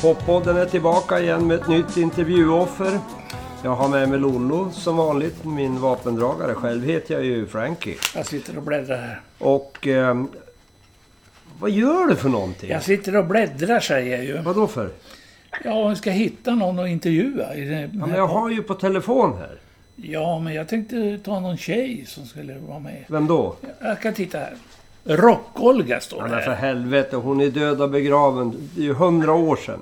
Poppodden är tillbaka igen med ett nytt intervjuoffer. Jag har med mig Lollo som vanligt, min vapendragare. Själv heter jag ju Frankie. Jag sitter och bläddrar här. Och... Eh, vad gör du för någonting? Jag sitter och bläddrar säger jag ju. Vad då för? Ja, jag ska hitta någon att intervjua. I det, Ja, men jag har ju på telefon här. ja, men jag tänkte ta någon tjej som skulle vara med. Vem då? Jag kan titta här. Rock-Olga står Ja, det men för här. helvete, hon är död och begraven. Det är ju hundra år sedan.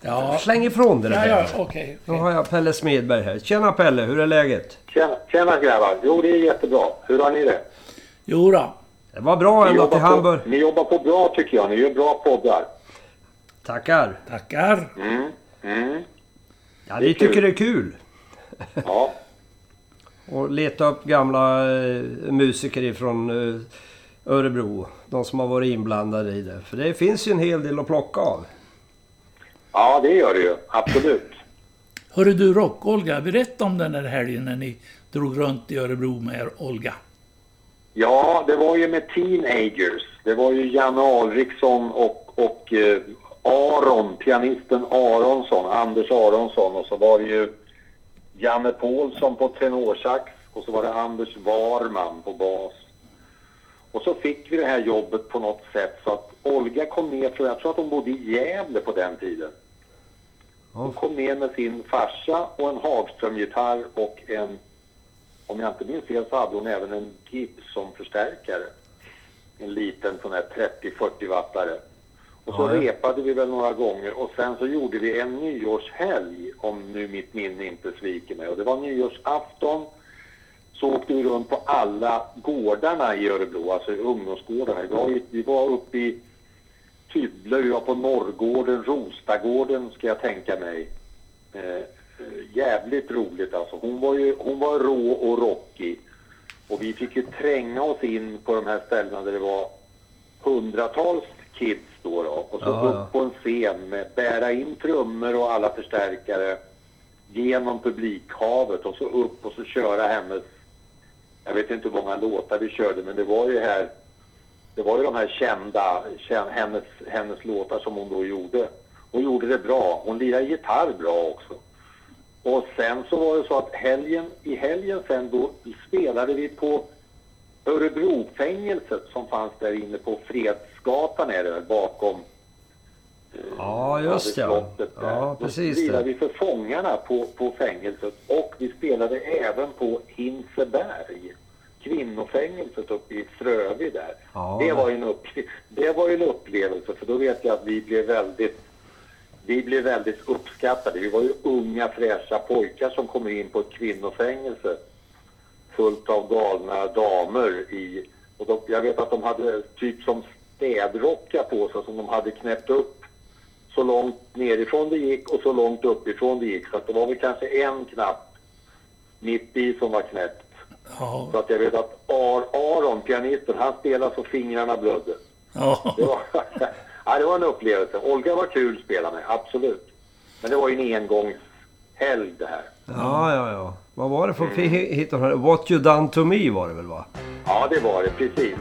Ja, Släng ifrån dig det ja, där. ja okej. Då okej. har jag Pelle Smedberg här. Tjena Pelle, hur är läget? Tjena, tjena grabbar. Jo, det är jättebra. Hur har ni det? Jo då. Det var bra jobbar till Hamburg. På, ni jobbar på bra tycker jag. Ni gör bra poddar. Tackar. Tackar. Mm, mm. Ja, Det vi tycker det är kul. Ja, Och leta upp gamla eh, musiker ifrån eh, Örebro. De som har varit inblandade i det. För det finns ju en hel del att plocka av. ja det gör det ju. Absolut. Hörru du Rock-Olga, berätta om den där helgen när ni drog runt i Örebro med er Olga. Ja, det var ju med teenagers. Det var ju Janne Alriksson och, och eh, Aron, pianisten Aronsson, Anders Aronsson. Och så var det ju Janne Paulsson på tenorsax och så var det Anders Warman på bas. Och så fick vi det här jobbet på något sätt så att Olga kom ner, för jag tror att hon bodde i Gävle på den tiden. Hon kom ner med sin farsa och en Hagström-gitarr och en, om jag inte minns fel så hade hon även en Gibson-förstärkare. En liten sån här 30-40 wattare. Och så Ja, ja. repade vi väl några gånger och sen så gjorde vi en nyårshelg om nu mitt minne inte sviker mig. Och det var nyårsafton så åkte vi runt på alla gårdarna i Örebro, alltså ungdomsgårdarna. Vi var, i- vi var uppe i Tydle, vi var på Norrgården, Rostagården ska jag tänka mig. Eh, jävligt roligt alltså. Hon var ju hon var rå och rockig. Och vi fick ju tränga oss in på de här ställena där det var hundratals kids då, då. och så ja. upp på en scen med bära in trummor och alla förstärkare genom publikhavet och så upp och så köra hennes jag vet inte hur många låtar vi körde men det var ju här det var ju de här kända, kän- hennes, hennes låtar som hon då gjorde. Hon gjorde det bra. Hon lirade gitarr bra också. Och sen så var det så att helgen, i helgen sen då spelade vi på Örebrofängelset som fanns där inne på Fredsgatan är det väl, bakom Ja, just ja. Ja, Då precis spelade det. vi för fångarna på, på fängelset och vi spelade även på Hinseberg. Kvinnofängelset uppe i Frövi där. Ja. Det, var en upp, det var en upplevelse för då vet jag att vi blev väldigt vi blev väldigt uppskattade. Vi var ju unga fräscha pojkar som kommer in på ett kvinnofängelse fullt av galna damer i... Och de, jag vet att de hade typ som städrockar på sig som de hade knäppt upp så långt nerifrån det gick och så långt uppifrån det gick. Så att det var väl kanske en knapp mitt i som var knäppt. Ja. Så att jag vet att Ar Aron, pianisten, han spelade så fingrarna blödde. ja. Det var, ja, det var en upplevelse. Olga var kul att spela med, absolut. Men det var ju en engångshelg det här. Ja, ja, ja. Vad var det för hit? What you done to me var det väl va? Ja, det var det, precis.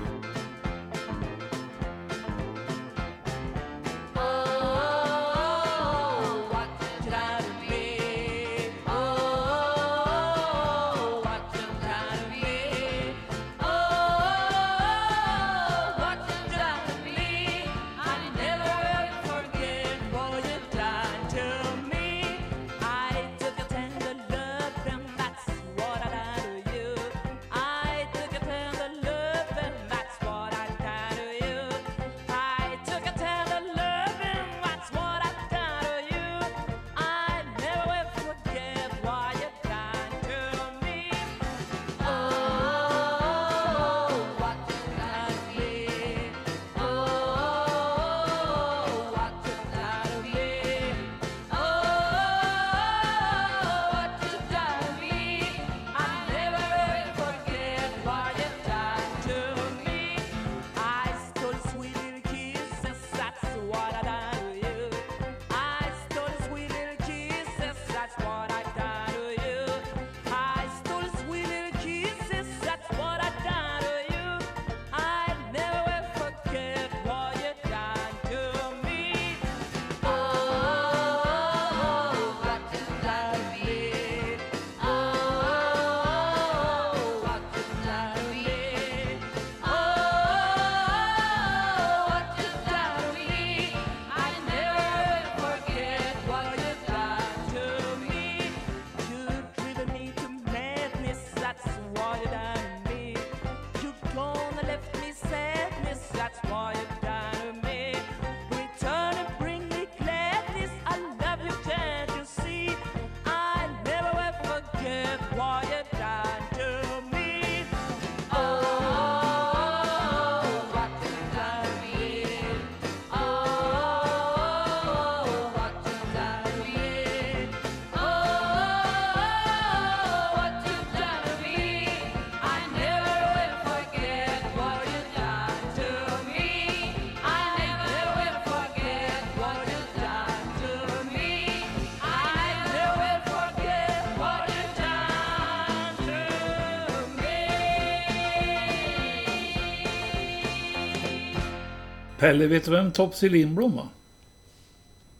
Pelle, vet du vem Topsy Lindblom var?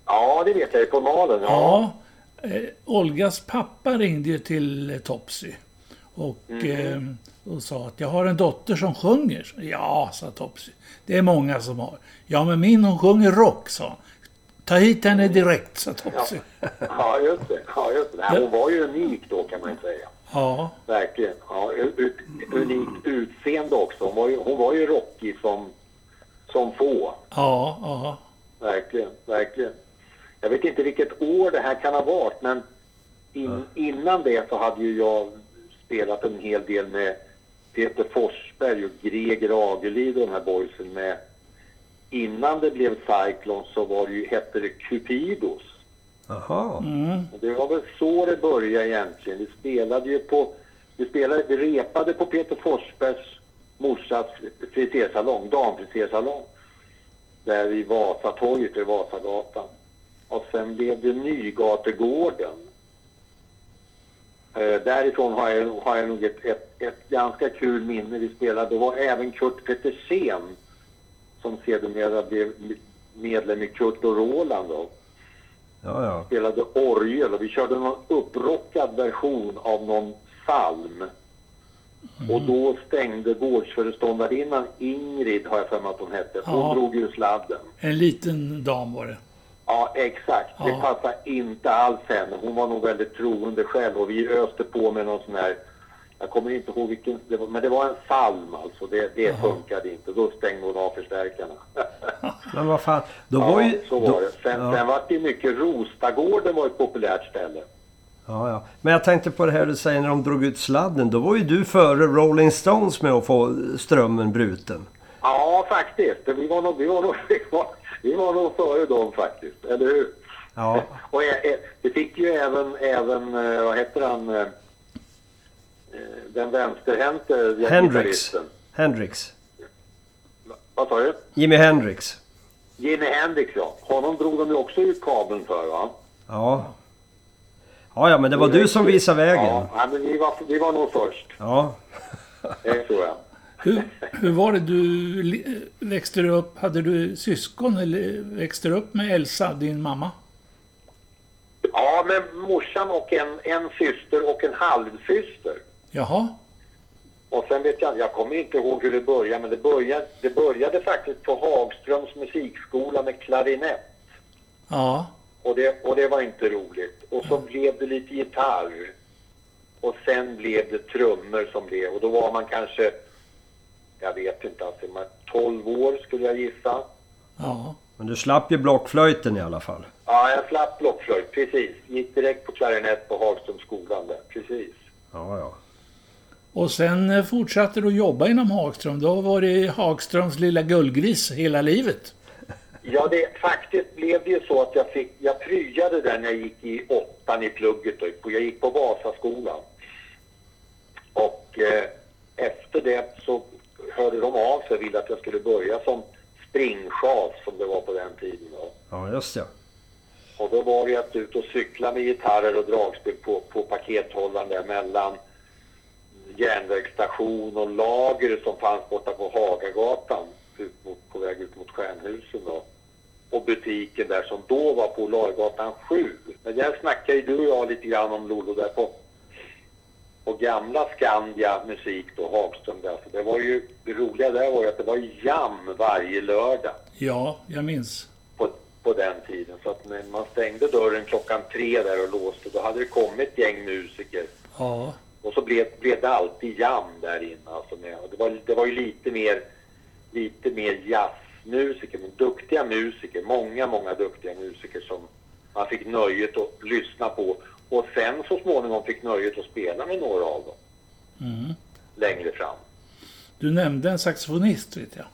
Ja, det vet jag. På Malen. Ja. Ja. Eh, Olgas pappa ringde ju till eh, Topsy. Och, eh, och sa att jag har en dotter som sjunger. Ja, sa Topsy. Det är många som har. Ja, men min hon sjunger rock, sa han. Ta hit henne direkt, sa Topsy. ja, just det. Ja, just det. Nej, hon var ju unik då kan man ju säga. Ja, Verkligen. Ja, unikt utseende också. Hon var ju, hon var ju rockig som, som få. ja, ja. Verkligen, verkligen. Jag vet inte vilket år det här kan ha varit, men in, innan det så hade ju jag spelat en hel del med Peter Forsberg och Greger Agerlid och de här boysen med. Innan det blev Cyclones så var det ju, hette det Cupidos. Jaha. Och det var väl så det började egentligen. Vi spelade ju på, vi spelade, vi repade på Peter Forsbergs morsas frisersalong, damfrisersalong. Där vid Vasatorget i Vasagatan. Och sen blev det Nygategården. Eh, därifrån har jag, har jag nog ett, ett, ett ganska kul minne. Vi spelade, det var även Kurt Petersen som sedermera blev medlem i Kurt och Roland då Ja, ja. spelade orgel och vi körde någon upprockad version av någon psalm. Och då stängde gårdsföreståndarinnan Ingrid, har jag för mig att hon hette. Hon Ja. drog ur sladden. En liten dam var det. Ja, exakt. Det Ja. passade inte alls henne. Hon var nog väldigt troende själv och vi öste på med någon sån här jag kommer inte ihåg vilken, det var, men det var en psalm alltså. Det, det funkade inte. Då stängde hon av förstärkarna. Men vad fan. Då ja, var ju... så då, var det. Sen, ja, sen var det mycket, Rostagården var ett populärt ställe. Ja, ja. Men jag tänkte på det här du säger när de drog ut sladden. Då var ju du före Rolling Stones med att få strömmen bruten. Ja, faktiskt. Vi var nog, vi var nog, vi var, vi var nog före dem faktiskt, eller hur? Ja. Och ä- ä- det fick ju även, även eh, vad heter han, eh, eh, den vänsterhänte Hendrix. Hendrix. Vad sa du? Jimi Hendrix. Jimi Hendrix, ja. Honom drog de ju också ut kabeln för, va? Ja. Ja, ja, men det var du som visade vägen. Ja, men vi var, vi var nog först. Ja. Det tror jag. Hur, hur var det du växte du upp? Hade du syskon eller växte du upp med Elsa, din mamma? Ja, men morsan och en, en syster och en halvsyster. Jaha, Och sen vet jag, jag kommer inte ihåg hur det började, men det började, det började faktiskt på Hagströms musikskola med klarinett. ja, Och det, och det var inte roligt. Och så blev det lite gitarr. Och sen blev det trummor som blev. Och då var man kanske, jag vet inte, alltså, man 12 år skulle jag gissa. ja. Men du slapp ju blockflöjten i alla fall. Ja, jag slapp blockflöjt, precis. Gick direkt på klarinett på Hagströmsskolan där, precis. Ja, ja. Och sen eh, fortsatte du att jobba inom Hagström. Då var det Hagströms lilla gullgris hela livet. Ja, det, faktiskt blev det ju så att jag fick, jag pryade där när jag gick i åttan i plugget. Då. Jag gick på Vasaskolan. Och eh, efter det så hörde de av sig och ville att jag skulle börja som springchef som det var på den tiden. Då. Ja, just det. Och då var det att ut och cykla med gitarrer och dragspel på, på pakethållaren där mellan järnvägsstation och lager som fanns borta på Hagagatan ut mot, på väg ut mot Stjärnhusen då. Och butiken där som då var på Largatan 7. Men där snackade ju du och jag lite grann om Lollo där på, på gamla Skandia musik då, Hagström där. Så det var ju, det roliga där var ju att det var jam varje lördag Ja, jag minns. på, på den tiden. Så att när man stängde dörren klockan tre där och låste, då hade det kommit ett gäng musiker. Ja, Och så blev, blev det alltid jam där inne. Alltså med, och det, var, det var ju lite mer, lite mer jazzmusiker, men duktiga musiker. Många, många duktiga musiker som man fick nöjet att lyssna på. Och sen så småningom fick nöjet att spela med några av dem. Mm. Längre fram. du nämnde en saxofonist vet jag.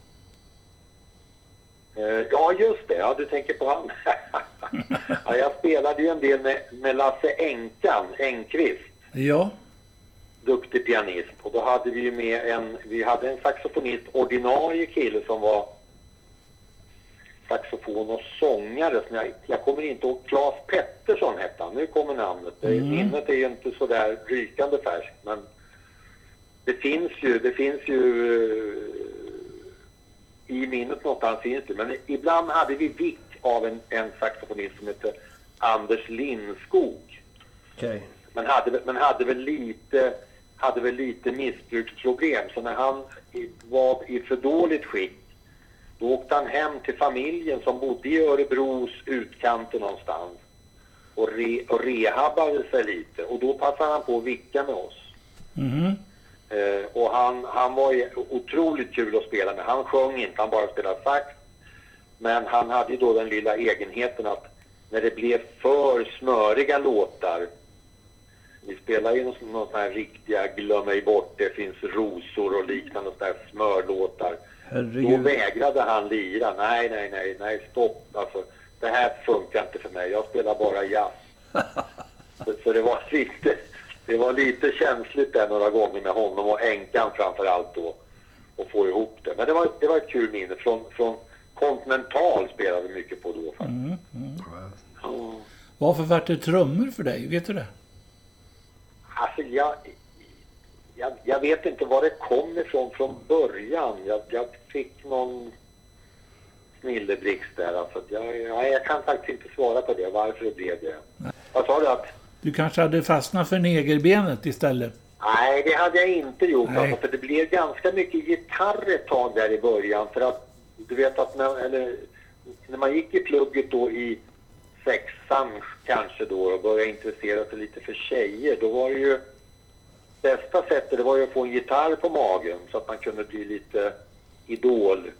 Eh, Ja, just det. Ja, du tänker på han. ja, jag spelade ju en del med, med Lasse Enkan, Engqvist, Ja, duktig pianist. Och då hade vi ju med en, vi hade en saxofonist, ordinarie kille som var saxofon och sångare. Som jag, jag kommer inte ihåg, Claes Pettersson hette han. Nu kommer namnet. Det- Minnet är ju inte så där rykande färskt, men det finns ju, det finns ju i minnet någonstans finns det. Men ibland hade vi vick av en, en saxofonist som hette Anders Lindskog. Okej. Men hade, men hade väl lite hade väl lite missbruksproblem. Så när han var i för dåligt skick då åkte han hem till familjen som bodde i Örebros utkanter någonstans och, re, och rehabbade sig lite. Och då passade han på att vicka med oss. Mhm. Eh, och han, han var otroligt kul att spela med. Han sjöng inte, han bara spelade sax. Men han hade ju då den lilla egenheten att när det blev för smöriga låtar vi spelar ju någon sån här riktiga glöm mig bort, det finns rosor och liknande sådana här smörlåtar. Då Herregud. vägrade han lira. Nej, nej, nej, nej, stopp. Alltså, det här funkar inte för mig. Jag spelar bara jazz. så, så det var lite, det var lite känsligt där några gånger med honom och änkan framför allt då. Och få ihop det. Men det var, det var ett kul minne. Från, från Continental spelade vi mycket på då faktiskt. Mm, mm. Ja. Varför vart det trummor för dig? Vet du det? Alltså jag, jag, jag vet inte var det kom ifrån från början. Jag, jag fick någon snilleblixt där. Alltså jag, jag, kan faktiskt inte svara på det, varför det blev det. Vad sa du? Att, Du kanske hade fastnat för negerbenet istället? nej, det hade jag inte gjort. Alltså, för det blev ganska mycket gitarr ett tag där i början. För att du vet att när, eller, när man gick i plugget då i sexan kanske då och började intressera sig lite för tjejer, då var det ju bästa sättet det var ju att få en gitarr på magen så att man kunde bli lite idol.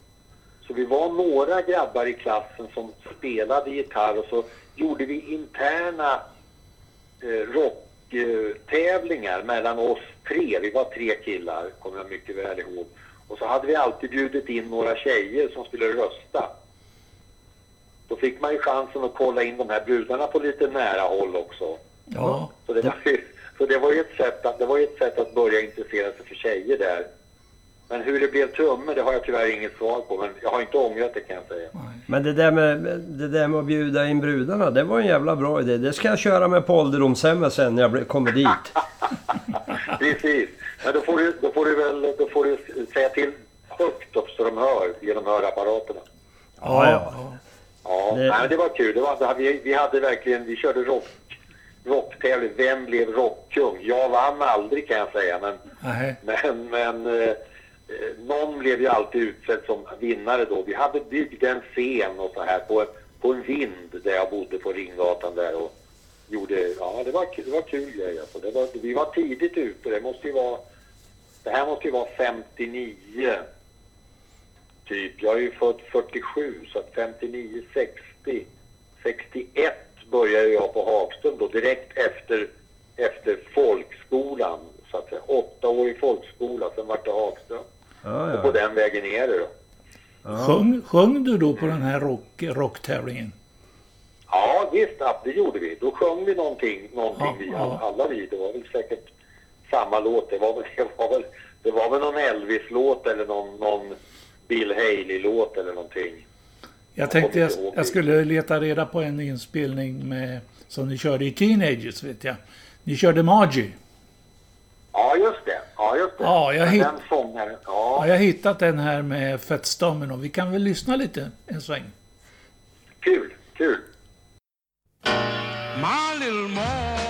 Så vi var några grabbar i klassen som spelade gitarr och så gjorde vi interna eh, rocktävlingar mellan oss tre. Vi var tre killar, kommer jag mycket väl ihåg. Och så hade vi alltid bjudit in några tjejer som skulle rösta. Då fick man ju chansen att kolla in de här brudarna på lite nära håll också. Ja. Så det, var ju, så det var ju ett sätt att, det var ju ett sätt att börja intressera sig för tjejer där. Men hur det blev tumme, det har jag tyvärr inget svar på. Men jag har inte ångrat det kan jag säga. Men det där, med, det där med att bjuda in brudarna, det var en jävla bra idé. Det ska jag köra med på ålderdomshemmet sen när jag kommer dit. Precis. Men då får du, då får du väl då får du säga till högt upp så de hör genom hörapparaterna. Ja, ja. Ja, Det- Nej, men det var kul. Det var, vi, vi hade verkligen, vi körde rock, rocktävling. Vem blev rockkung? Jag vann aldrig kan jag säga, men, Nej. men, men eh, någon blev ju alltid utsedd som vinnare då. Vi hade byggt en scen och så här på, på en vind där jag bodde på Ringgatan där och gjorde, ja det var, det var kul grej alltså. Det var, vi var tidigt ute, det måste ju vara, det här måste ju vara 59 typ. Jag är ju född 47 så att 59, 60, 61 började jag på Hagström då direkt efter, efter folkskolan så att säga. Åtta år i folkskola, sen vart det Hagström. Ja, Och på den vägen är det då. ja. Sjöng, sjöng du då på den här rock, rocktävlingen? Ja visst, det gjorde vi. Då sjöng vi någonting, någonting Ja, vi, ja. alla vi. Det var väl säkert samma låt. Det var väl, det var väl, det var väl någon Elvis-låt eller någon, någon Bill Haley-låt eller någonting. Jag tänkte jag, jag skulle leta reda på en inspelning med, som ni körde i Teenagers, vet jag. Ni körde Margie. Ja, just det. Ja, just det. Ja, jag hitt- Den sångaren, Ja, ja. jag har hittat den här med Fats Domino. Vi kan väl lyssna lite en sväng? Kul, kul. My little Margie,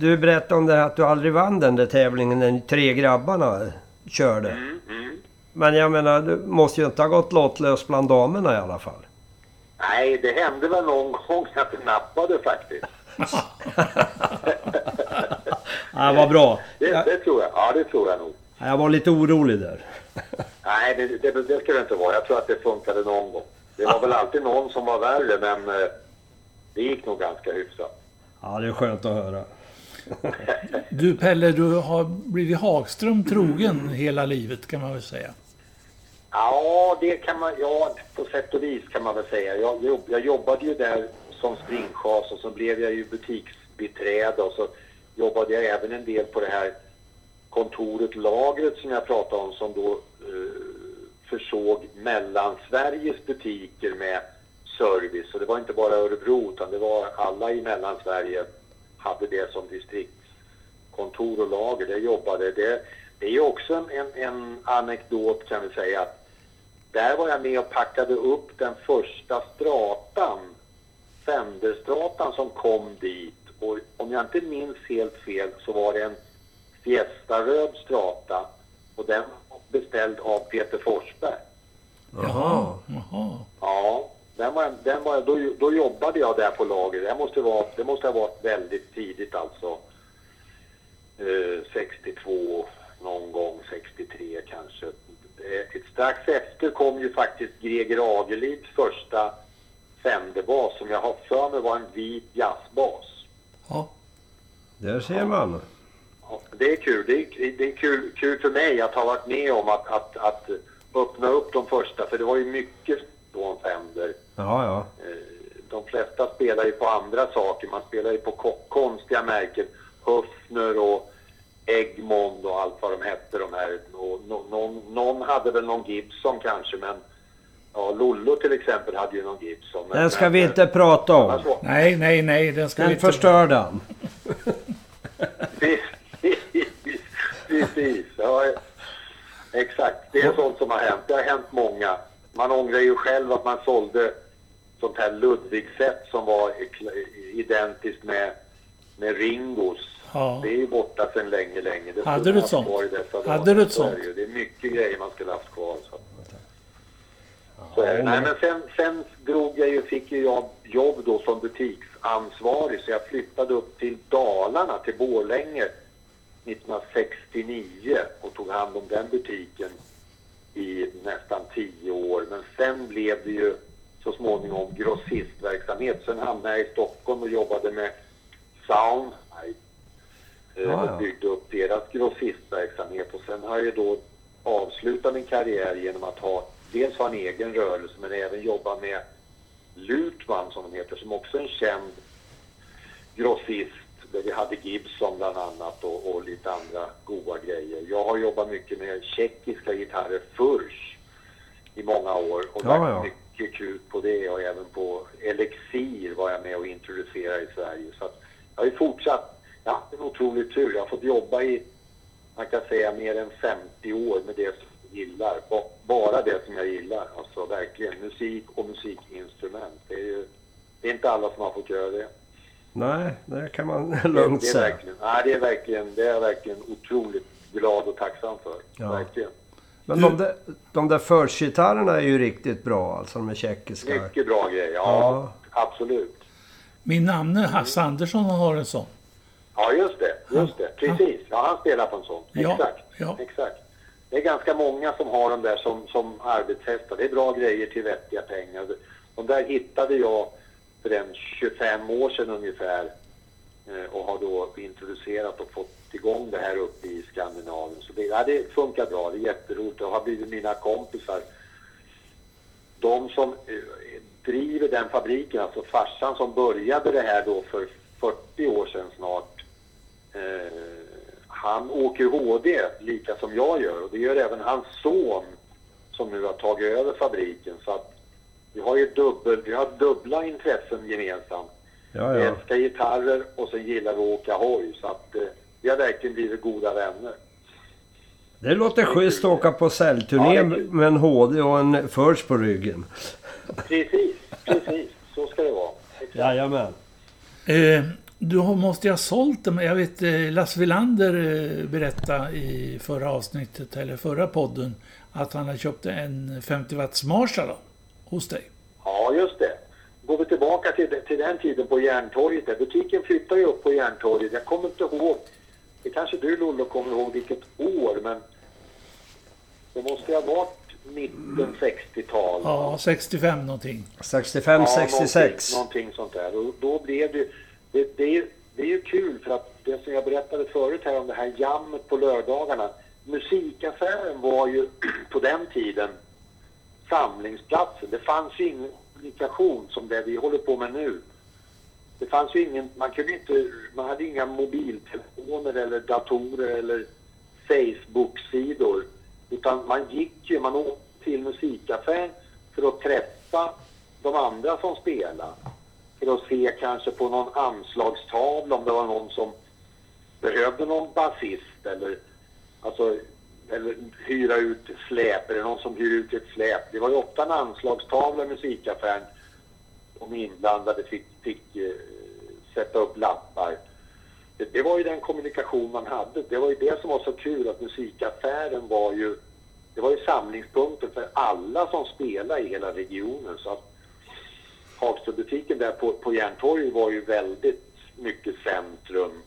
Du berättade om det här att du aldrig vann den där tävlingen när tre grabbarna körde. Mm, mm. Men jag menar, du måste ju inte ha gått lottlös bland damerna i alla fall. Nej, det hände väl någon gång att det nappade faktiskt. Ja, vad bra. Det, det tror jag. Ja, det tror jag nog. jag var lite orolig där. Nej, det, det, det ska det inte vara. Jag tror att det funkade någon gång. Det var väl alltid någon som var värre, men eh, det gick nog ganska hyfsat. Ja, det är skönt att höra. Du Pelle, du har blivit Hagström trogen hela livet kan man väl säga. Ja, det kan man, ja, på sätt och vis kan man väl säga. Jag, jobb, jag jobbade ju där som springchas och så blev jag ju butiksbiträde och så jobbade jag även en del på det här kontoret, lagret som jag pratade om som då eh, försåg Mellansveriges butiker med service. Så det var inte bara Örebro utan det var alla i Mellansverige hade det som distriktskontor och lager. Det jobbade. Det, det är ju också en, en, en anekdot kan vi säga att där var jag med och packade upp den första stratan, Fenderstratan som kom dit. Och om jag inte minns helt fel så var det en Fiesta-röd strata och den var beställd av Peter Forsberg. Jaha. Jaha. Den var, den var, då, då jobbade jag där på lager. Det måste, vara, det måste ha varit väldigt tidigt alltså. Eh, 62, någon gång 63 kanske. Eh, strax efter kom ju faktiskt Greger Agelids första Fenderbas som jag har för mig var en vit jazzbas. Ja. Där ser man. Ja, Det är kul. Det är, det är kul, kul för mig att ha varit med om att, att, att öppna upp de första. För det var ju mycket då om Fender. Ja, ja. Eh, De flesta spelar ju på andra saker. Man spelar ju på ko- konstiga märken. Höfner och Egmont och allt vad de hette de här. Och någon, någon hade väl någon Gibson kanske men ja, Lollo till exempel hade ju någon Gibson. Men, Den ska men- vi inte prata om. Alltså, Nej, nej, nej, den ska vi Den inte... förstörde han. Precis, precis. Ja, exakt, det är sånt som har hänt. Det har hänt många. Man ångrar ju själv att man sålde sånt här Ludvig-set som var identiskt med, med Ringos. Ja. Det är ju borta sedan länge, länge. Det Hade du ett sånt? kvar i dessa Hade du ett sånt? det ju. Det är mycket grejer man skulle haft kvar. Så. Så är det. Nej, men sen, sen drog jag ju, fick ju jag jobb då som butiksansvarig så jag flyttade upp till Dalarna, till Borlänge 1969 och tog hand om den butiken i nästan tio år. Men sen blev det ju så småningom grossistverksamhet. Sen hamnade jag i Stockholm och jobbade med Sound eh, Ja, ja. och byggde upp deras grossistverksamhet. Och sen har jag då avslutat min karriär genom att ha dels ha en egen rörelse men även jobba med Lutman som de heter, som också är en känd grossist vi hade Gibson bland annat och, och lite andra goda grejer. Jag har jobbat mycket med tjeckiska gitarrer, Furch, i många år och lagt ja. mycket krut på det och även på Elixir var jag med och introducerade i Sverige. Så att jag har ju fortsatt, jag har haft en otrolig tur. Jag har fått jobba i, man kan säga mer än 50 år med det som jag gillar. Ba- Bara det som jag gillar, alltså verkligen. Musik och musikinstrument. Det är ju, det är inte alla som har fått göra det. Nej, det kan man lugnt det, är säga. verkligen, nej, det, är verkligen, det är jag verkligen otroligt glad och tacksam för. Ja. Verkligen. Men de där, de där Furch-gitarrerna är ju riktigt bra alltså, de är tjeckiska. Mycket bra grejer, ja, Ja. absolut. Min namne Hasse Andersson har en sån. Ja, just det. Just det. Precis. Ja, han spelar på en sån. Ja, Exakt. ja. Exakt. Det är ganska många som har dem där som, som arbetshästar. Det är bra grejer till vettiga pengar. De där hittade jag för en 25 år sedan ungefär eh, och har då introducerat och fått igång det här uppe i Skandinavien. Så det, ja, det funkar bra. Det är jätteroligt. Jag har blivit mina kompisar de som eh, driver den fabriken, alltså farsan som började det här då för 40 år sedan snart. Eh, han åker HD lika som jag gör och det gör även hans son som nu har tagit över fabriken. Så att vi har ju dubbel, vi har dubbla intressen gemensamt. Ja, Vi ja. älskar gitarrer och sen gillar vi att åka hoj. Så att eh, vi har verkligen blivit goda vänner. Det låter schysst att åka på säljturné Ja, med en HD och en First på ryggen. Precis, precis. Så ska det vara. Exakt. Jajamän. Eh, du måste ju ha sålt dem. Jag vet eh, Lasse Wilander eh, berättade i förra avsnittet, eller förra podden, att han har köpt en 50 watts Marshall då, hos dig. Ja, just det. Går vi tillbaka till, till den tiden på Järntorget. Där. Butiken flyttade ju upp på Järntorget. Jag kommer inte ihåg. Det kanske du Lollo kommer ihåg vilket år, men det måste ha varit mitten 60-tal. Ja, 65 någonting. 65, Ja, 66. Någonting, någonting sånt där. Och då blev det, det, det, är, det är ju kul för att det som jag berättade förut här om det här jammet på lördagarna. Musikaffären var ju på den tiden samlingsplatsen. Det fanns ingen kommunikation som det vi håller på med nu. Det fanns ju ingen, man kunde inte, man hade inga mobiltelefoner eller datorer eller Facebook-sidor. Utan man gick ju, man åkte till musikaffären för att träffa de andra som spelade. För att se kanske på någon anslagstavla om det var någon som behövde någon basist eller, alltså, eller hyra ut släp eller någon som hyr ut ett släp. Det var ju ofta en anslagstavla i musikaffären. De inblandade fick, fick eh, sätta upp lappar. Det, det var ju den kommunikation man hade. Det var ju det som var så kul att musikaffären var ju det var ju samlingspunkten för alla som spelade i hela regionen. Så att Hagströbutiken där på, på Järntorget var ju väldigt mycket centrum.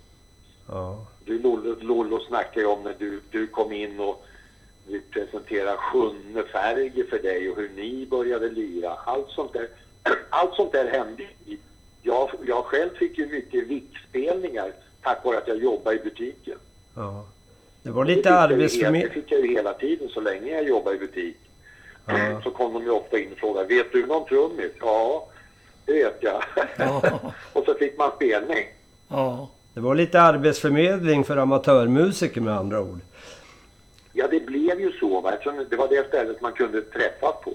Ja. Du Lollo, Lollo snackade ju om när du, du kom in och vi presenterade sjunde färger för dig och hur ni började lira. Allt sånt där, allt sånt där hände. Jag, jag själv fick ju mycket vickspelningar tack vare att jag jobbade i butiken. ja. Det var lite hela- Det arbetsförmedling. fick jag ju hela tiden så länge jag jobbade i butik. Ja. Så kom de ju ofta in och frågade, vet du någon trummis? Ja, det vet jag. Ja. och så fick man spelning. Ja. Det var lite arbetsförmedling för amatörmusiker med andra ord. Ja, det blev ju så. Va? Eftersom det var det stället man kunde träffas på.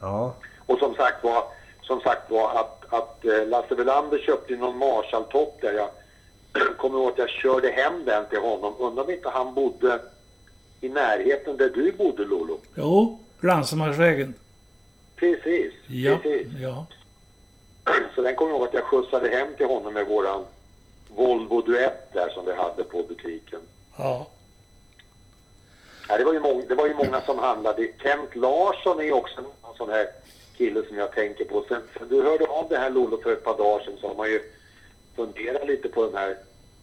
Ja. Och som sagt var, som sagt var att, att eh, Lasse Welander köpte någon Marshall-topp där. Jag kommer ihåg att jag körde hem den till honom. Undrar om inte han bodde i närheten där du bodde, Lolo. Jo, Ransemarsvägen. Precis, Ja. precis. Ja. Så den kommer jag ihåg att jag skjutsade hem till honom med våran Volvo Duett där som vi hade på butiken. Ja. Ja, det, var ju många, det var ju många som handlade. Kent Larsson är också en sån här kille som jag tänker på. Sen, sen du hörde av det här Lollo för ett par dagar sedan så har man ju funderat lite på den här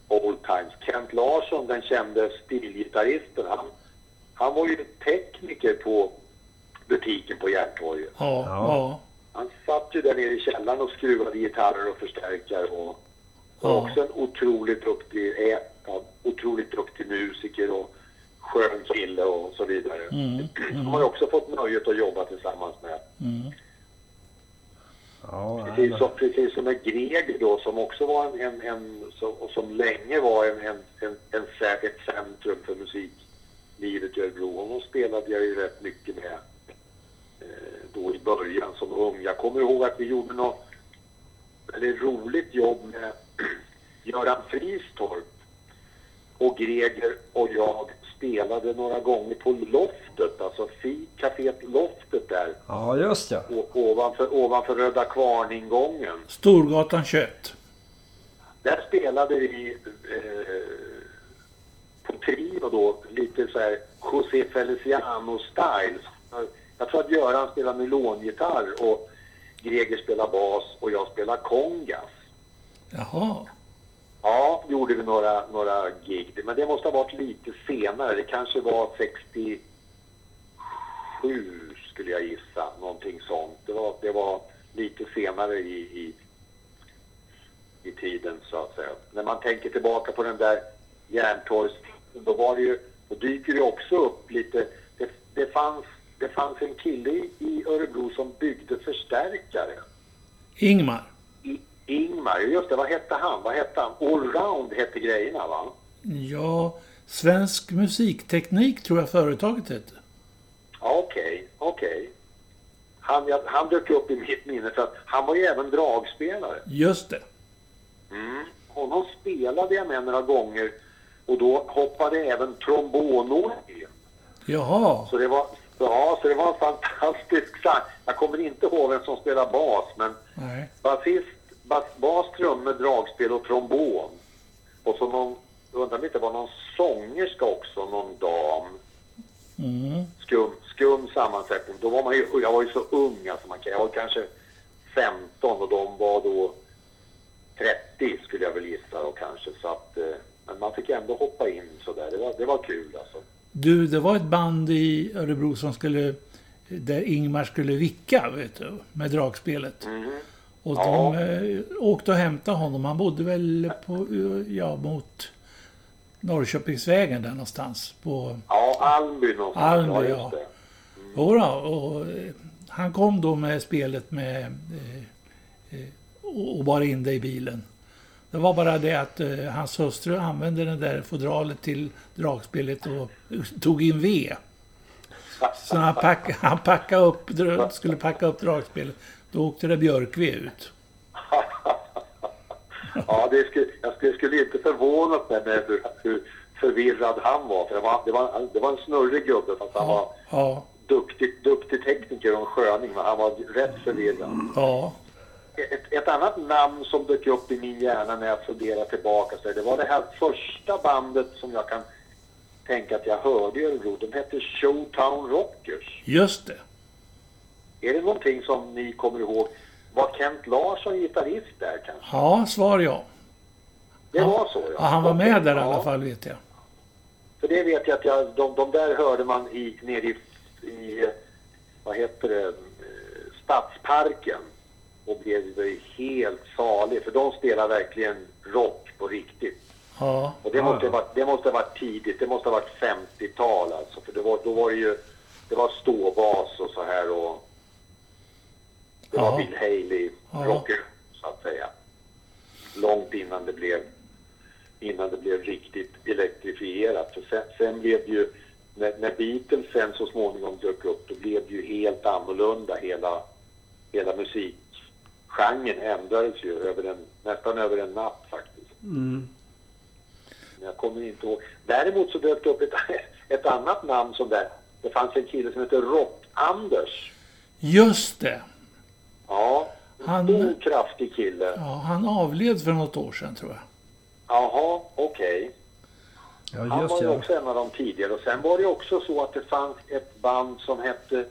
old times. Kent Larsson, den kände stilgitarristen, han, han var ju tekniker på butiken på Järntorget. Ja. Ja. Han satt ju där nere i källaren och skruvade gitarrer och förstärkare och, och Ja. också en otroligt duktig, ja, otroligt duktig musiker och skön kille och så vidare. Mm, De har ju också fått nöjet att jobba tillsammans med. Mm. Ja, Precis som, precis som med Greger då som också var en, en, en så, och som länge var en, en, en, en, ett centrum för musiklivet i Örebro. Honom spelade jag ju rätt mycket med eh, då i början som ung. Jag kommer ihåg att vi gjorde något väldigt roligt jobb med Göran Fristorp och Greger och jag spelade några gånger på Loftet, alltså kaféet Loftet där ja just ja. o- ovanför, ovanför Röda Kvarn-ingången. Storgatan 21. Där spelade vi eh, på trio då, lite så här José Feliciano-style. Jag tror att Göran spelar nylongitarr och Greger spelar bas och jag spelar kongas. Jaha. Ja, gjorde vi några, några gig. Men det måste ha varit lite senare. Det kanske var 67 skulle jag gissa. Någonting sånt. Det var, det var lite senare i, i, i tiden så att säga. När man tänker tillbaka på den där järntorgstiden då var det ju, då dyker det också upp lite, det, det fanns det fanns en kille i- Örebro som byggde förstärkare. Ingmar. Ingmar, just det, vad hette han? Vad hette han? Allround hette grejerna va? Ja, Svensk Musikteknik tror jag företaget hette. Okej, okej. Han, jag- han dök upp i mitt minne för att han var ju även dragspelare. Just det. Mm. Honom spelade jag med några gånger och då hoppade även trombonor in. Jaha. Så det var, ja, så det var en fantastisk sang. Jag kommer inte ihåg vem som spelar bas, men Nej. basist, bas, trummor, dragspel och trombon. Och så någon, undrar om det inte var någon sångerska också, någon dam. Mm. Skum, skum sammansättning. Då var man ju, jag var ju så ung, alltså man, kan- jag var kanske 15 och de var då 30 skulle jag väl gissa då kanske. Så att, eh, men man fick ändå hoppa in sådär. Det var, det var kul alltså. Du, det var ett band i Örebro som skulle... Där Ingmar skulle vicka, vet du, med dragspelet. Och Ja. de eh, åkte och hämtade honom. Han bodde väl på, ja, mot Norrköpingsvägen där någonstans. På, Ja, Almby någonstans. Almby, ja. Ja. det. Jodå, och eh, han kom då med spelet med... Eh, eh, och bar in det i bilen. Det var bara det att eh, hans hustru använde det där fodralet till dragspelet och tog in ved. Så han, pack, han packade upp, skulle packa upp dragspelet, då åkte det björkved ut. Ja, det skulle, jag skulle, skulle inte förvånat mig med hur, hur förvirrad han var. För det var, det var, det var en snurrig gubbe fast han var Ja, duktig, duktig tekniker och en sköning. Men han var rätt förvirrad. ja, Ett, ett annat namn som dök upp i min hjärna när jag funderar tillbaka så det var det här första bandet som jag kan tänka att jag hörde i Örebro. De hette Showtown Rockers. just det. Är det någonting som ni kommer ihåg? Var Kent Larsson gitarrist där kanske? Ja, svar ja. Det var så ja han var med där i alla Ja. fall, vet jag. För det vet jag att jag, de, de där hörde man i, nere i, i, vad heter det, Stadsparken. Och blev ju helt salig, för de spelar verkligen rock på riktigt. Ja, Och det Ja, måste, ja. ha varit, det måste ha varit tidigt, det måste ha varit 50-tal alltså. För det var, då var det ju, det var ståbas och så här och det var Bill Haley rocker så att säga. Långt innan det blev, innan det blev riktigt elektrifierat. För sen, sen blev det ju, när, när Beatles sen så småningom dök upp, då blev det ju helt annorlunda. Hela, hela musikgenren ändrades ju över en, nästan över en natt faktiskt. Mm. Men jag kommer inte ihåg. Däremot så dök det upp ett, ett annat namn som där. Det fanns en kille som hette Rock-Anders. just det. Ja, en Han- stor kraftig kille. Ja, han avled för något år sedan, tror jag. Jaha, okej. Ja, Han var ju ja. också en av de tidigare. Och sen var det också så att det fanns ett band som hette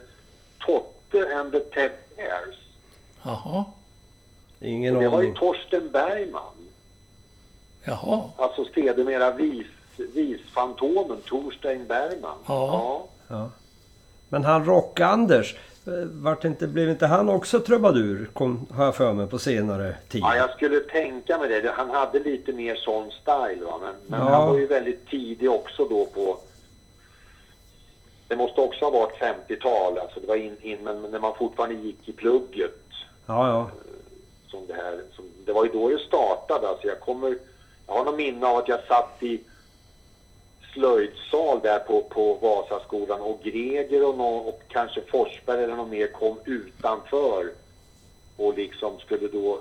Totte and the Ted Bears. Jaha, Ingen Och det var ju aning. Torsten Bergman. jaha. Alltså sedermera vis, visfantomen Torsten Bergman. Ja. Ja. Men han Rock-Anders, vart inte, blev inte han också trubadur? Kom, har jag för mig på senare tid. Ja, jag skulle tänka mig det. Han hade lite mer sån style va. Men, men Ja. han var ju väldigt tidig också då på... Det måste också ha varit 50-tal. Alltså det var in, in, men när man fortfarande gick i plugget. Ja, ja. Som det, här, som, det var ju då det startade. Alltså jag, kommer, jag har någon minne av att jag satt i slöjdsal där på, på Vasaskolan och Greger och, nå, och kanske Forsberg eller någon mer kom utanför och liksom skulle då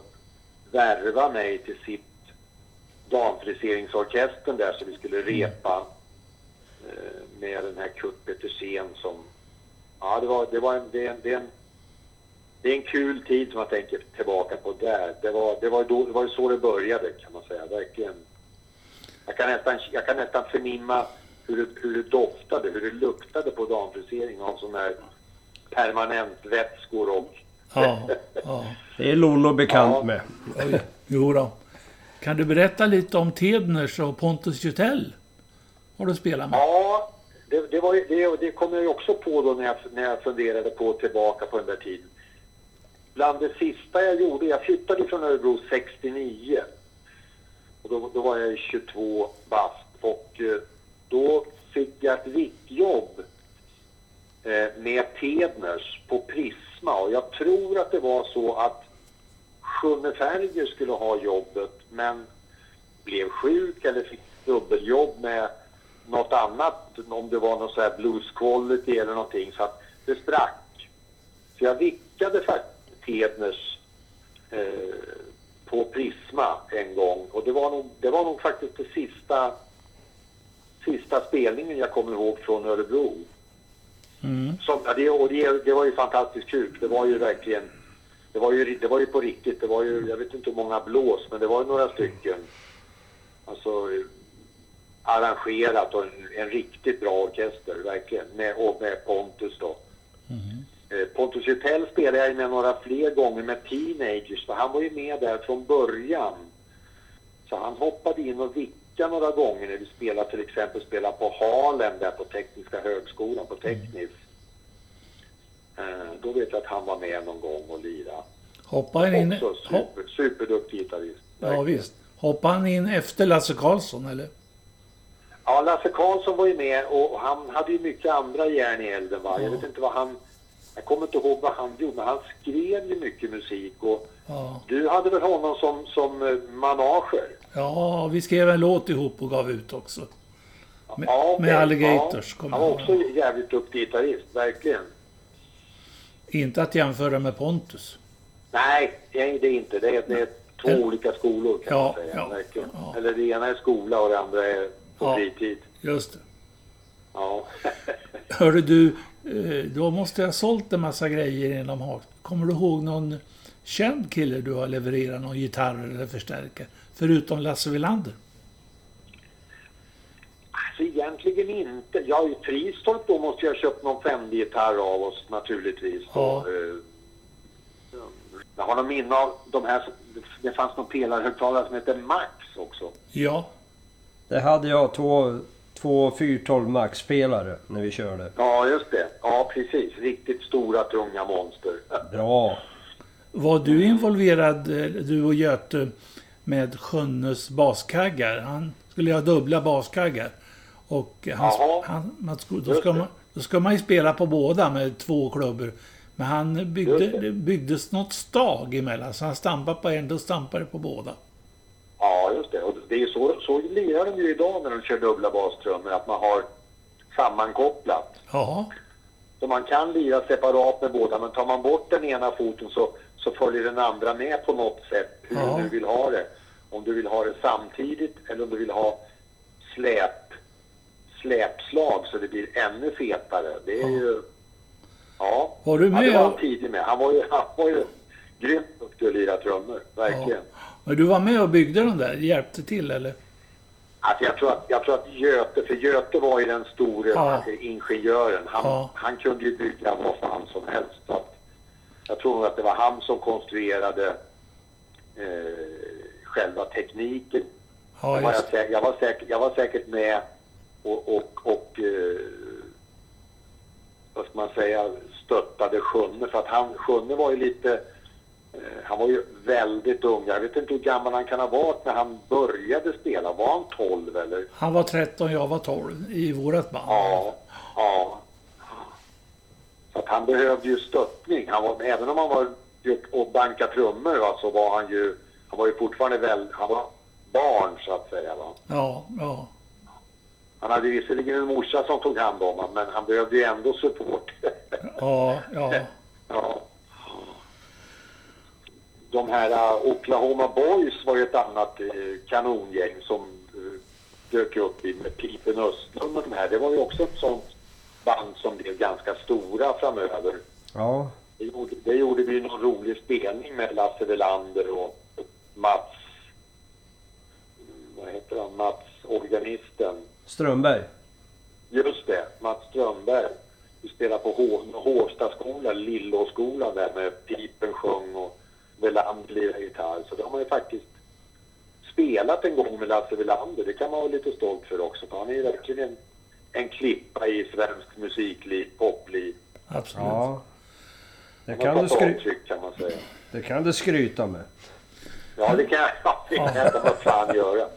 värva mig till sitt damfriseringsorkestern där så vi skulle repa eh, med den här Kurt Petersen som ja det var, det var en, det, en, det, en, det är en kul tid som jag tänker tillbaka på där. Det var, det var, då, det var så det började kan man säga, verkligen. Jag kan nästan, jag kan nästan förnimma hur det, hur det doftade, hur det luktade på damfrisering av sådana här permanentvätskor och Ja, ja. Det är Lollo bekant Ja. med. Oj. Jo då. Kan du berätta lite om Tedners och Pontus Jutell? Har du spelat med? Ja, det, det, var, det, det kom jag ju också på då när jag, när jag funderade på tillbaka på den där tiden. Bland det sista jag gjorde, jag flyttade från Örebro 69. Och då, då var jag 22 bast. Och eh, då fick jag ett vickjobb eh, med Tedners på Prisma. Och jag tror att det var så att Sjunne Färger skulle ha jobbet men blev sjuk eller fick dubbeljobb med något annat, om det var någon så här blues quality eller någonting. Så att det sprack. Så jag vickade faktiskt Tedners eh, på Prisma en gång och det var nog, det var nog faktiskt det sista sista spelningen jag kommer ihåg från Örebro. Som, ja, det, och det, det var ju fantastiskt kul. Det var ju verkligen det var ju, det var ju på riktigt. Det var ju, jag vet inte hur många blås, men det var ju några stycken. Alltså arrangerat och en, en riktigt bra orkester, verkligen. Med, och med Pontus då. Eh, Pontus Jutell spelade jag med några fler gånger med Teenagers, för han var ju med där från början. Så han hoppade in och vickade några gånger när vi spelade till exempel spelade på Harlem där på Tekniska högskolan, på Teknis. Eh, då vet jag att han var med någon gång och lirade. Hoppade han in... Också super, superduktig gitarrist. ja, visst. Hoppade han in efter Lasse Karlsson, eller? Ja, Lasse Karlsson var ju med och han hade ju mycket andra järn i elden. Va? Jag vet inte vad han... Jag kommer inte ihåg vad han gjorde, men han skrev ju mycket musik. Och Ja. du hade väl honom som, som eh, manager? Ja, vi skrev en låt ihop och gav ut också. Med, Ja, okej. med Alligators. Ja. Han var också jävligt duktig gitarrist, verkligen. Inte att jämföra med Pontus. Nej, det är inte. Det är, det är två Eller- olika skolor kan Ja, man säga. ja, verkligen. ja. Eller det ena är skola och det andra är på Ja. fritid. Just det. Ja. Hörru du, då måste jag ha sålt en massa grejer inom Hart. Kommer du ihåg någon känd kille du har levererat någon gitarr eller förstärkare? Förutom Lasse Wilander? Alltså egentligen inte. Ja, i Fristorp då måste jag ha köpt någon Fender-gitarr av oss naturligtvis. Ja. Eh, jag har någon minne av de här, det fanns någon pelarhögtalare som hette Max också. Ja. Det hade jag två, två 412 Max-spelare när vi körde. Ja, just det. Ja, precis. Riktigt stora, tunga monster. Bra. Var du involverad, eh, du och Göte, med Sjönnes baskaggar? Han skulle ha dubbla baskaggar. Och han, Jaha. han, man, då, ska man, då ska man ju spela på båda med två klubbor. Men han byggde, det byggdes något stag emellan, så han stampade på en, då stampade på båda. Ja, just det. Och det är så, så lirar de ju idag när de kör dubbla bastrummor, att man har sammankopplat. Ja, Så man kan lira separat med båda, men tar man bort den ena foten så, så följer den andra med på något sätt hur Ja. du vill ha det. Om du vill ha det samtidigt eller om du vill ha släp, släpslag så det blir ännu fetare. Det är ju... Ja, Var du ja, med det var han tidig med. Han var ju, han var ju grymt duktig att lira trummor, verkligen. Men du var med och byggde den där, hjälpte till eller? Alltså jag, tror att, jag tror att Göte, för Göte var ju den store Ja. ingenjören. Han, Ja. han kunde ju bygga vad fan som helst. Så att, jag tror att det var han som konstruerade eh, själva tekniken. Ja, jag, var jag, jag, var säkert, jag var säkert med och, och, och eh, vad ska man säga, stöttade Sjunne. För att han, Sjunne var ju lite, han var ju väldigt ung. Jag vet inte hur gammal han kan ha varit när han började spela. Var han 12 eller? Han var 13, jag var 12 i vårat band. Ja, ja. Så att han behövde ju stöttning. Han var, även om han var och banka trummor va, så var han ju, han var ju fortfarande väl, han var barn så att säga. Va. Ja, ja. Han hade visserligen en morsa som tog hand om honom, men han behövde ju ändå support. Ja, ja. ja. De här uh, Oklahoma Boys var ju ett annat uh, kanongäng som uh, dök upp i med Pipen Östlund och de här. Det var ju också ett sånt band som blev ganska stora framöver. Ja. Det gjorde, det gjorde vi någon rolig spelning med Lasse Welander och Mats, vad heter han, Mats organisten. Strömberg. Just det, Mats Strömberg. Vi spelade på Hå- Hovstaskolan, Lillåskolan där med Pipen sjöng och Welander lirade gitarr. Så de har ju faktiskt spelat en gång med Lasse Welander. Det kan man vara lite stolt för också. För han är ju verkligen en, en klippa i svensk musikliv, popliv. Absolut. Ja. Det kan, du skry- avtryck kan man säga. det kan du skryta med. Ja, det kan, ja, det kan jag vad fan göra.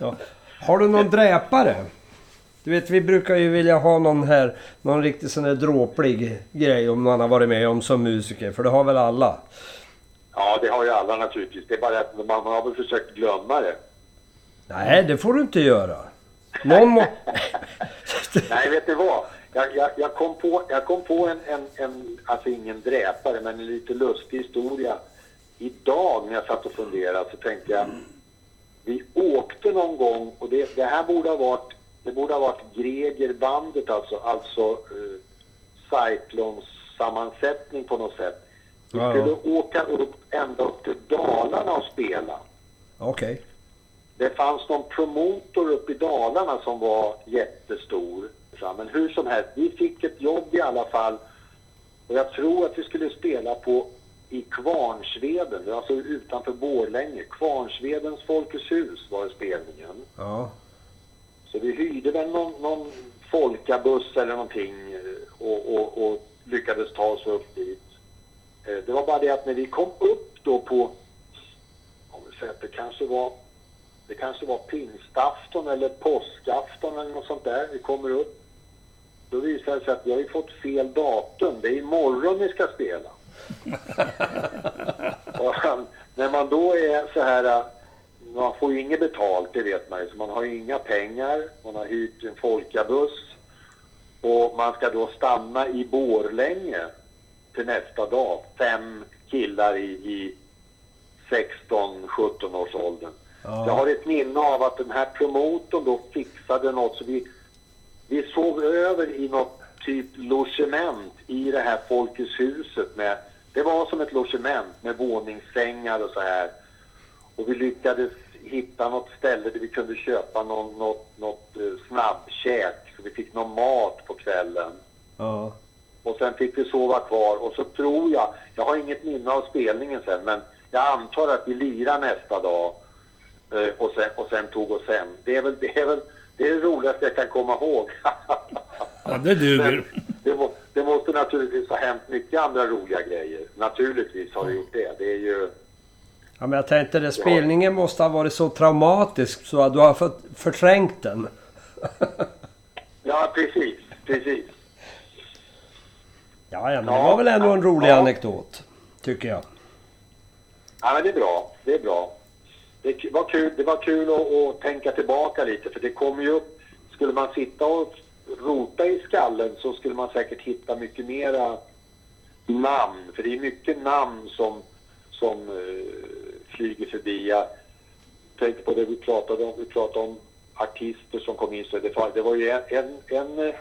Ja. Har du någon dräpare? Du vet, vi brukar ju vilja ha någon här, någon riktigt sån där dråplig grej om man har varit med om som musiker. För det har väl alla? Ja, det har ju alla naturligtvis. Det är bara att man har väl försökt glömma det. Nej, det får du inte göra. Någon må... Nej, vet ni vad? Jag, jag, jag kom på, jag kom på en, en, en, alltså ingen dräpare, men en lite lustig historia. Idag när jag satt och funderade så tänkte jag, vi åkte någon gång och det, det här borde ha varit, det borde ha varit Gregerbandet alltså, alltså uh, Cyclones sammansättning på något sätt. Vi Ja, skulle ja. åka upp ända upp till Dalarna och spela. Okej. Det fanns någon promotor uppe i Dalarna som var jättestor. Men hur som helst, vi fick ett jobb i alla fall. Och jag tror att vi skulle spela på i Kvarnsveden, alltså utanför Borlänge. Kvarnsvedens Folkets hus var spelningen. Ja. Så vi hyrde väl någon, någon folkabuss eller någonting eh, och, och, och lyckades ta oss upp dit. Eh, Det var bara det att när vi kom upp då på, om vi säger att det kanske var, det kanske var pingstafton eller påskafton eller något sånt där, vi kommer upp. Då visade det sig att vi har ju fått fel datum, det är imorgon vi ska spela. um, när man då är så här, uh, man får ju inget betalt, det vet man ju, så man har ju inga pengar, man har hyrt en folkabuss och man ska då stanna i Borlänge till nästa dag, fem killar i, i 16-17 års åldern. Ja. Jag har ett minne av att den här promotorn då fixade något så vi, vi sov över i något typ logement i det här Folkets huset med, det var som ett logement med våningssängar och så här. Och vi lyckades hitta något ställe där vi kunde köpa någon, något, något eh, snabbkäk så vi fick någon mat på kvällen. Ja. Och sen fick vi sova kvar och så tror jag, jag har inget minne av spelningen sen, men jag antar att vi lirar nästa dag eh, och, sen, och sen tog oss hem. Det är väl det, är väl, det, är det roligaste jag kan komma ihåg. Ja, det duger. Det, må, det måste naturligtvis ha hänt mycket andra roliga grejer. Naturligtvis har det gjort det. Det är ju... Ja, men jag tänkte det spelningen måste ha varit så traumatisk så att du har fått förträngt den. Ja, precis, precis. Ja, ja, men det var väl ändå en rolig ja. anekdot. Tycker jag. Ja, men det är bra. Det är bra. Det var kul, det var kul att, att tänka tillbaka lite för det kommer ju upp... Skulle man sitta och rota i skallen så skulle man säkert hitta mycket mera namn. För det är mycket namn som, som eh, flyger förbi. Jag tänkte på det vi pratade om. Vi pratade om artister som kom in. Så det, var, det var ju en, en, en, eh,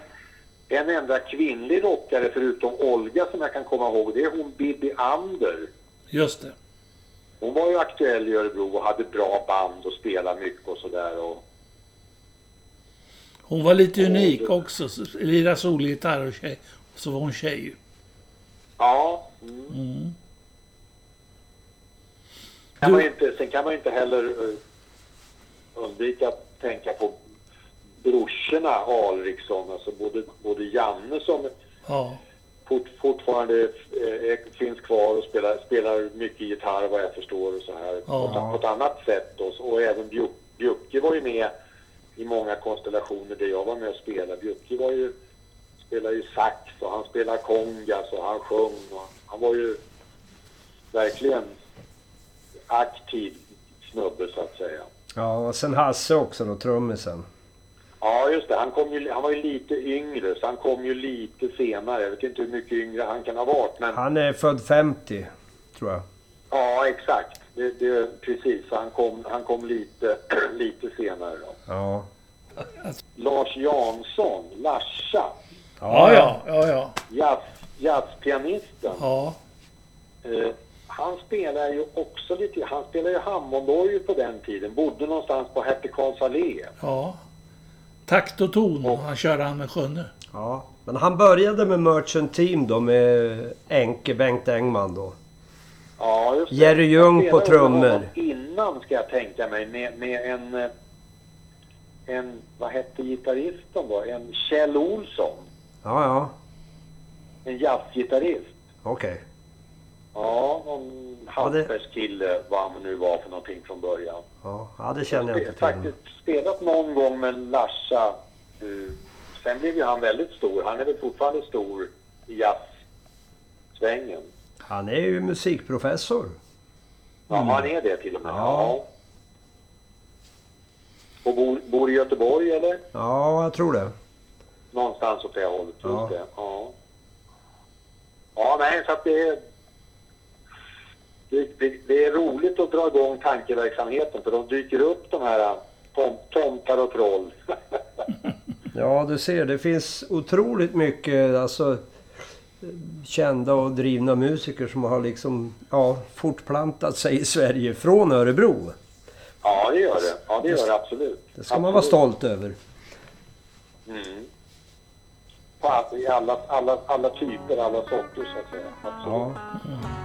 en enda kvinnlig rockare förutom Olga som jag kan komma ihåg. Det är hon Bibi Ander. Just det. Hon var ju aktuell i Örebro och hade bra band och spelade mycket och sådär. Och... Hon var lite unik också. Lirade solgitarr och tjej. Och så var hon tjej. Ja. Mm. Kan Du- man inte, sen kan man inte heller eh, undvika att tänka på brorsorna Alriksson. Alltså både, både Janne som Ja. fort, fortfarande eh, är- finns kvar och spelar, spelar mycket gitarr vad jag förstår och så här. Ja. På, ett- på ett annat sätt då. Och även Bjuck- Bjucke var ju med i många konstellationer där jag var med och spelade. Bjucke var ju, spelade ju sax och han spelade kongas och han sjöng. Och han var ju verkligen aktiv snubbe så att säga. Ja, och sen Hasse också då, trummisen. Ja, just det. Han, kom ju, han var ju lite yngre, så han kom ju lite senare. Jag vet inte hur mycket yngre han kan ha varit, men... Han är född 50, tror jag. Ja, exakt. Det, det, precis, han kom, han kom lite, lite senare då. Ja. Lars Jansson, Larsa, Ja, ja, ja, ja. jazz, jazzpianisten. Ja, Eh, han spelar ju också lite, han spelar ju Hammondorgel på den tiden. Bodde någonstans på Hertig Karls allé. ja. Takt och ton. Och han körde han med Sjönne. ja. Men han började med Merchant Team då med Enke Bengt Engman då. Ja, just det. Jerry Ljung på trummor. Innan ska jag tänka mig med, med en, eh, en, vad hette gitarristen då? En Kjell Olsson. Ja, ja. En jazzgitarrist. Okej. Ja, någon Ja, det- hantverkskille, vad han nu var för någonting från början. Ja. ja, det känner jag inte till. Faktiskt spelat någon gång med Larsa Eh, Sen blev ju han väldigt stor. Han är väl fortfarande stor i jazzsvängen. Han är ju musikprofessor. Ja, han är det till och med. Mm. Ja. Ja. Och bor, bor i Göteborg eller? Ja, jag tror det. Någonstans åt det hållet. Ja. Just det. Ja. ja, nej, så att det är... Det, det, det är roligt att dra igång tankeverksamheten för de dyker upp de här tom, tomtar och troll. Ja, du ser, det finns otroligt mycket alltså, kända och drivna musiker som har liksom, ja, fortplantat sig i Sverige från Örebro. ja, det gör det. Ja, det gör det absolut. Det ska man vara Absolut. stolt över. Mm. På alla, alla, alla typer, alla sorter så att säga. Absolut. Ja.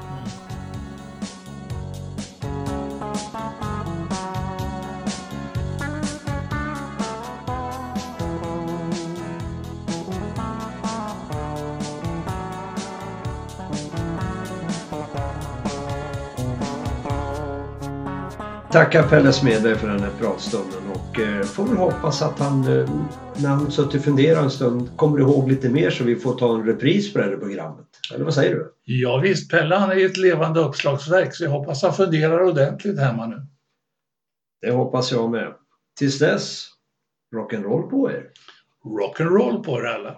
Tackar Pelle Smedberg för den här pratstunden och eh, får väl hoppas att han eh, när han suttit och funderat en stund kommer ihåg lite mer så vi får ta en repris på det här programmet. Eller vad säger du? Ja visst, Pelle han är ett levande uppslagsverk så jag hoppas han funderar ordentligt hemma nu. Det hoppas jag med. Tills dess, rock'n'roll på er! Rock'n'roll på er alla!